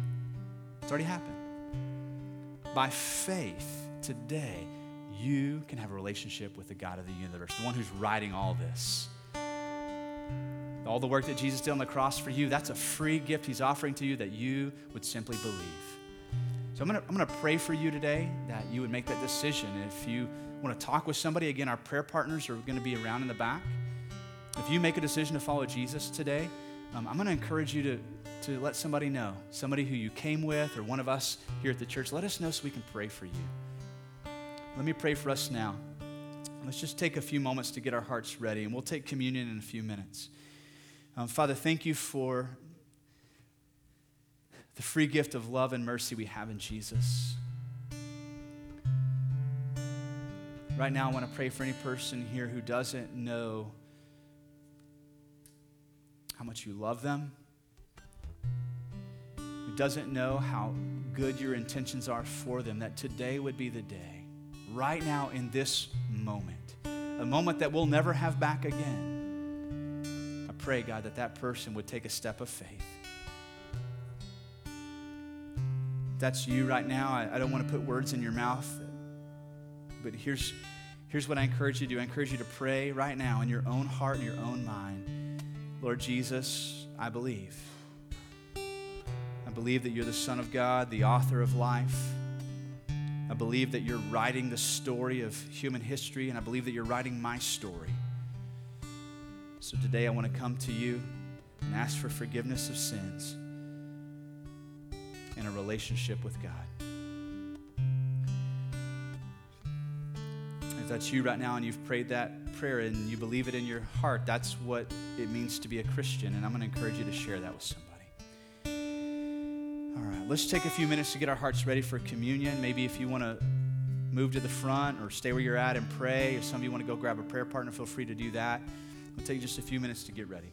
It's already happened. By faith, today, you can have a relationship with the God of the universe, the one who's writing all this. All the work that Jesus did on the cross for you, that's a free gift he's offering to you that you would simply believe. So I'm gonna, I'm gonna pray for you today that you would make that decision. If you want to talk with somebody, again, our prayer partners are gonna be around in the back. If you make a decision to follow Jesus today, um, I'm gonna encourage you to, to let somebody know, somebody who you came with or one of us here at the church, let us know so we can pray for you. Let me pray for us now. Let's just take a few moments to get our hearts ready, and we'll take communion in a few minutes. Um, Father, thank you for the free gift of love and mercy we have in Jesus. Right now, I want to pray for any person here who doesn't know how much you love them, who doesn't know how good your intentions are for them, that today would be the day, right now in this moment, a moment that we'll never have back again I pray, God, that that person would take a step of faith. If that's you right now. I, I don't want to put words in your mouth, but here's, here's what I encourage you to do I encourage you to pray right now in your own heart and your own mind. Lord Jesus, I believe. I believe that you're the Son of God, the author of life. I believe that you're writing the story of human history, and I believe that you're writing my story. So today I want to come to you and ask for forgiveness of sins and a relationship with God. If that's you right now and you've prayed that prayer and you believe it in your heart, that's what it means to be a Christian. And I'm going to encourage you to share that with somebody. All right, let's take a few minutes to get our hearts ready for communion. Maybe if you want to move to the front or stay where you're at and pray, or some of you want to go grab a prayer partner, feel free to do that. It'll take just a few minutes to get ready.